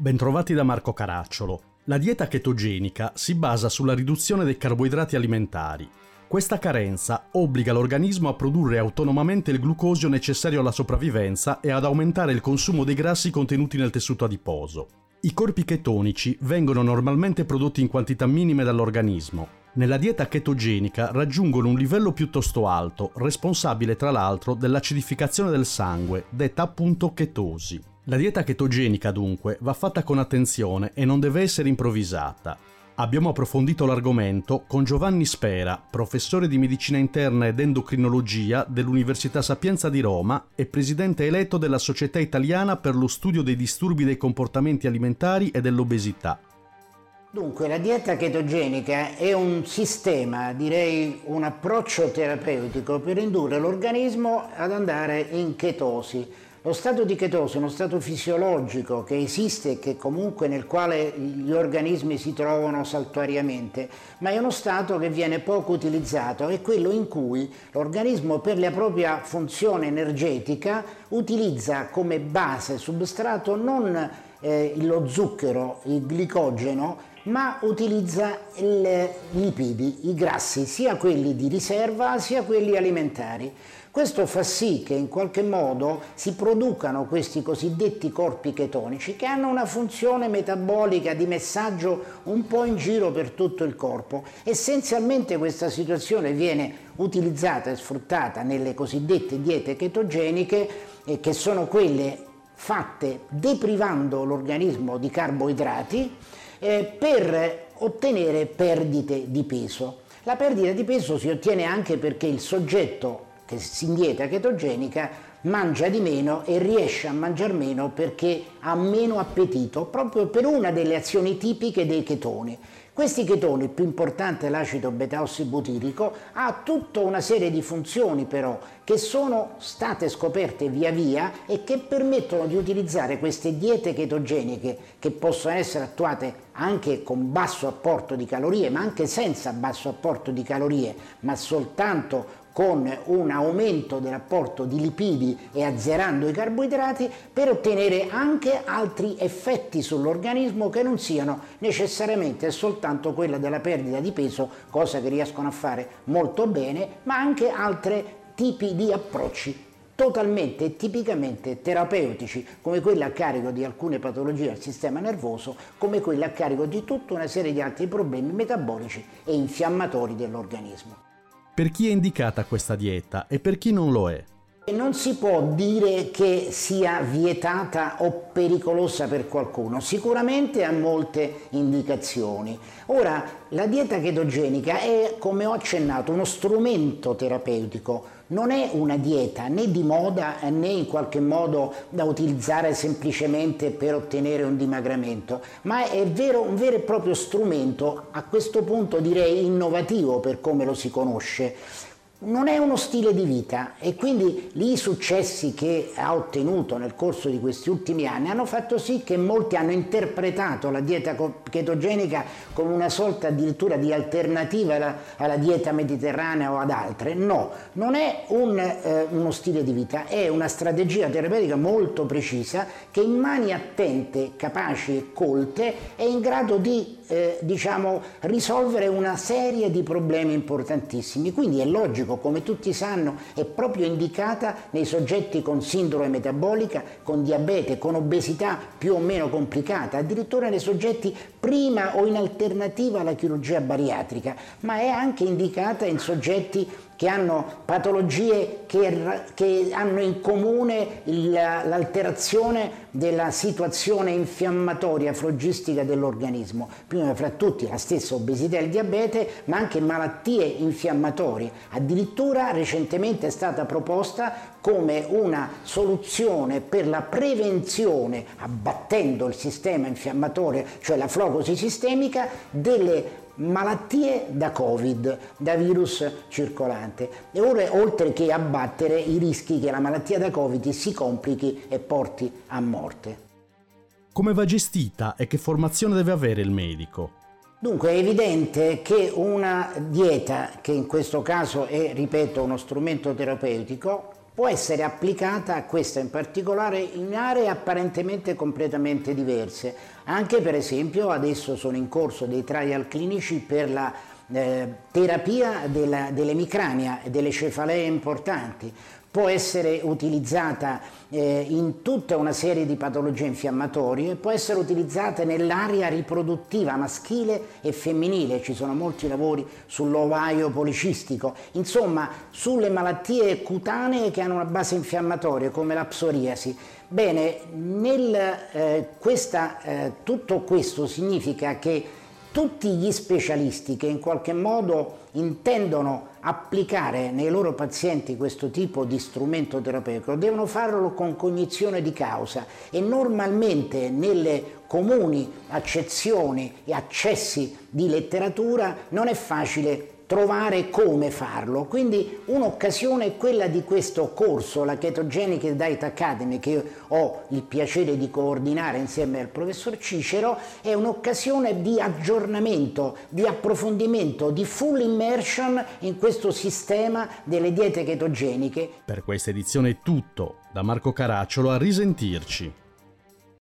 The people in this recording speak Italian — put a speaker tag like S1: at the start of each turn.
S1: Bentrovati da Marco Caracciolo. La dieta chetogenica si basa sulla riduzione dei carboidrati alimentari. Questa carenza obbliga l'organismo a produrre autonomamente il glucosio necessario alla sopravvivenza e ad aumentare il consumo dei grassi contenuti nel tessuto adiposo. I corpi chetonici vengono normalmente prodotti in quantità minime dall'organismo. Nella dieta chetogenica raggiungono un livello piuttosto alto, responsabile tra l'altro dell'acidificazione del sangue, detta appunto chetosi. La dieta chetogenica dunque va fatta con attenzione e non deve essere improvvisata. Abbiamo approfondito l'argomento con Giovanni Spera, professore di medicina interna ed endocrinologia dell'Università Sapienza di Roma e presidente eletto della Società Italiana per lo studio dei disturbi dei comportamenti alimentari e dell'obesità.
S2: Dunque, la dieta chetogenica è un sistema, direi un approccio terapeutico per indurre l'organismo ad andare in chetosi lo stato di chetosi è uno stato fisiologico che esiste e che comunque nel quale gli organismi si trovano saltuariamente, ma è uno stato che viene poco utilizzato, è quello in cui l'organismo per la propria funzione energetica utilizza come base substrato non eh, lo zucchero, il glicogeno, ma utilizza i lipidi, i grassi, sia quelli di riserva sia quelli alimentari. Questo fa sì che in qualche modo si producano questi cosiddetti corpi chetonici che hanno una funzione metabolica di messaggio un po' in giro per tutto il corpo. Essenzialmente questa situazione viene utilizzata e sfruttata nelle cosiddette diete chetogeniche eh, che sono quelle fatte deprivando l'organismo di carboidrati eh, per ottenere perdite di peso. La perdita di peso si ottiene anche perché il soggetto che si in dieta chetogenica mangia di meno e riesce a mangiare meno perché ha meno appetito, proprio per una delle azioni tipiche dei chetoni. Questi chetoni, il più importante l'acido beta-ossibutirico, ha tutta una serie di funzioni però che sono state scoperte via via e che permettono di utilizzare queste diete chetogeniche che possono essere attuate anche con basso apporto di calorie, ma anche senza basso apporto di calorie, ma soltanto con un aumento dell'apporto di lipidi e azzerando i carboidrati per ottenere anche altri effetti sull'organismo che non siano necessariamente soltanto quella della perdita di peso, cosa che riescono a fare molto bene, ma anche altri tipi di approcci totalmente e tipicamente terapeutici, come quelli a carico di alcune patologie del sistema nervoso, come quelli a carico di tutta una serie di altri problemi metabolici e infiammatori dell'organismo.
S1: Per chi è indicata questa dieta e per chi non lo è?
S2: Non si può dire che sia vietata o pericolosa per qualcuno, sicuramente ha molte indicazioni. Ora, la dieta chetogenica è, come ho accennato, uno strumento terapeutico, non è una dieta né di moda né in qualche modo da utilizzare semplicemente per ottenere un dimagramento, ma è vero, un vero e proprio strumento, a questo punto direi innovativo per come lo si conosce non è uno stile di vita e quindi i successi che ha ottenuto nel corso di questi ultimi anni hanno fatto sì che molti hanno interpretato la dieta chetogenica come una sorta addirittura di alternativa alla, alla dieta mediterranea o ad altre. No, non è un, eh, uno stile di vita, è una strategia terapeutica molto precisa che in mani attente, capaci e colte è in grado di eh, diciamo, risolvere una serie di problemi importantissimi. Quindi è logico, come tutti sanno, è proprio indicata nei soggetti con sindrome metabolica, con diabete, con obesità più o meno complicata, addirittura nei soggetti prima o in alternativa alla chirurgia bariatrica, ma è anche indicata in soggetti che hanno patologie che, che hanno in comune l'alterazione della situazione infiammatoria flogistica dell'organismo, prima fra tutti la stessa obesità e il diabete, ma anche malattie infiammatorie. Addirittura recentemente è stata proposta come una soluzione per la prevenzione, abbattendo il sistema infiammatorio, cioè la flocosi sistemica, delle malattie da Covid, da virus circolante, e ora, oltre che abbattere i rischi che la malattia da Covid si complichi e porti a morte.
S1: Come va gestita e che formazione deve avere il medico?
S2: Dunque è evidente che una dieta, che in questo caso è, ripeto, uno strumento terapeutico, può essere applicata, questa in particolare, in aree apparentemente completamente diverse. Anche per esempio adesso sono in corso dei trial clinici per la eh, terapia della, dell'emicrania e delle cefalee importanti può essere utilizzata eh, in tutta una serie di patologie infiammatorie, può essere utilizzata nell'area riproduttiva maschile e femminile, ci sono molti lavori sull'ovaio policistico, insomma sulle malattie cutanee che hanno una base infiammatoria come la psoriasi. Bene, nel, eh, questa, eh, tutto questo significa che tutti gli specialisti che in qualche modo intendono applicare nei loro pazienti questo tipo di strumento terapeutico devono farlo con cognizione di causa e normalmente nelle comuni accezioni e accessi di letteratura non è facile trovare come farlo. Quindi un'occasione è quella di questo corso, la Ketogenic Diet Academy, che ho il piacere di coordinare insieme al professor Cicero, è un'occasione di aggiornamento, di approfondimento, di full immersion in questo sistema delle diete ketogeniche.
S1: Per questa edizione è tutto. Da Marco Caracciolo a risentirci.